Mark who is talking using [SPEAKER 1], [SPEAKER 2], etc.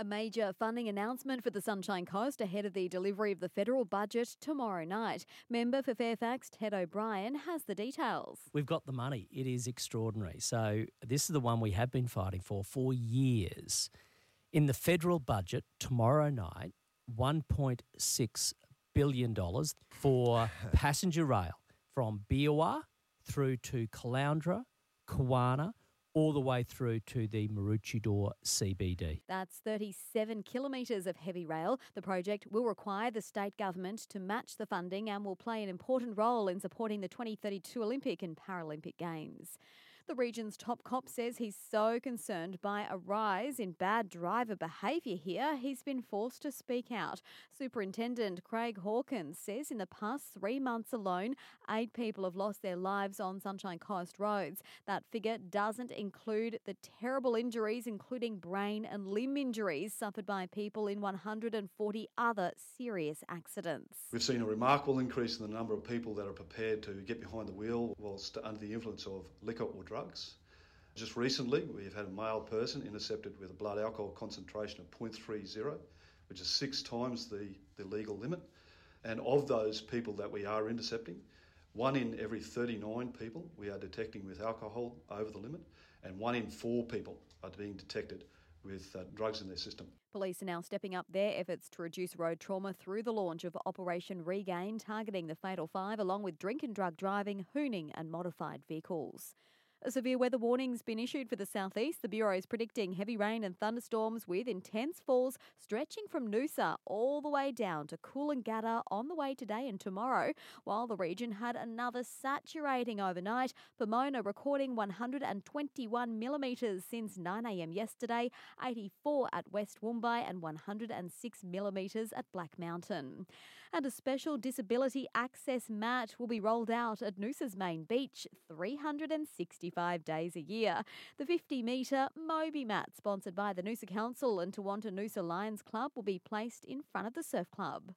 [SPEAKER 1] A major funding announcement for the Sunshine Coast ahead of the delivery of the federal budget tomorrow night. Member for Fairfax, Ted O'Brien, has the details.
[SPEAKER 2] We've got the money. It is extraordinary. So, this is the one we have been fighting for for years. In the federal budget tomorrow night, $1.6 billion for passenger rail from Beerwah through to Caloundra, Kawana, all the way through to the Maroochydore CBD.
[SPEAKER 1] That's 37 kilometres of heavy rail. The project will require the state government to match the funding and will play an important role in supporting the 2032 Olympic and Paralympic Games. The region's top cop says he's so concerned by a rise in bad driver behaviour here, he's been forced to speak out. Superintendent Craig Hawkins says in the past three months alone, eight people have lost their lives on Sunshine Coast roads. That figure doesn't include the terrible injuries, including brain and limb injuries suffered by people in 140 other serious accidents.
[SPEAKER 3] We've seen a remarkable increase in the number of people that are prepared to get behind the wheel whilst under the influence of liquor or drugs. Just recently, we've had a male person intercepted with a blood alcohol concentration of 0.30, which is six times the, the legal limit. And of those people that we are intercepting, one in every 39 people we are detecting with alcohol over the limit, and one in four people are being detected with uh, drugs in their system.
[SPEAKER 1] Police are now stepping up their efforts to reduce road trauma through the launch of Operation Regain, targeting the Fatal Five, along with drink and drug driving, hooning, and modified vehicles. A severe weather warning's been issued for the southeast. The Bureau is predicting heavy rain and thunderstorms with intense falls stretching from Noosa all the way down to Coolangatta on the way today and tomorrow, while the region had another saturating overnight. Pomona recording 121 millimetres since 9am yesterday, 84 at West Woombye and 106 millimetres at Black Mountain. And a special disability access mat will be rolled out at Noosa's main beach 360 55 days a year. The 50 metre Mobi mat, sponsored by the Noosa Council and Tewantin Noosa Lions Club, will be placed in front of the surf club.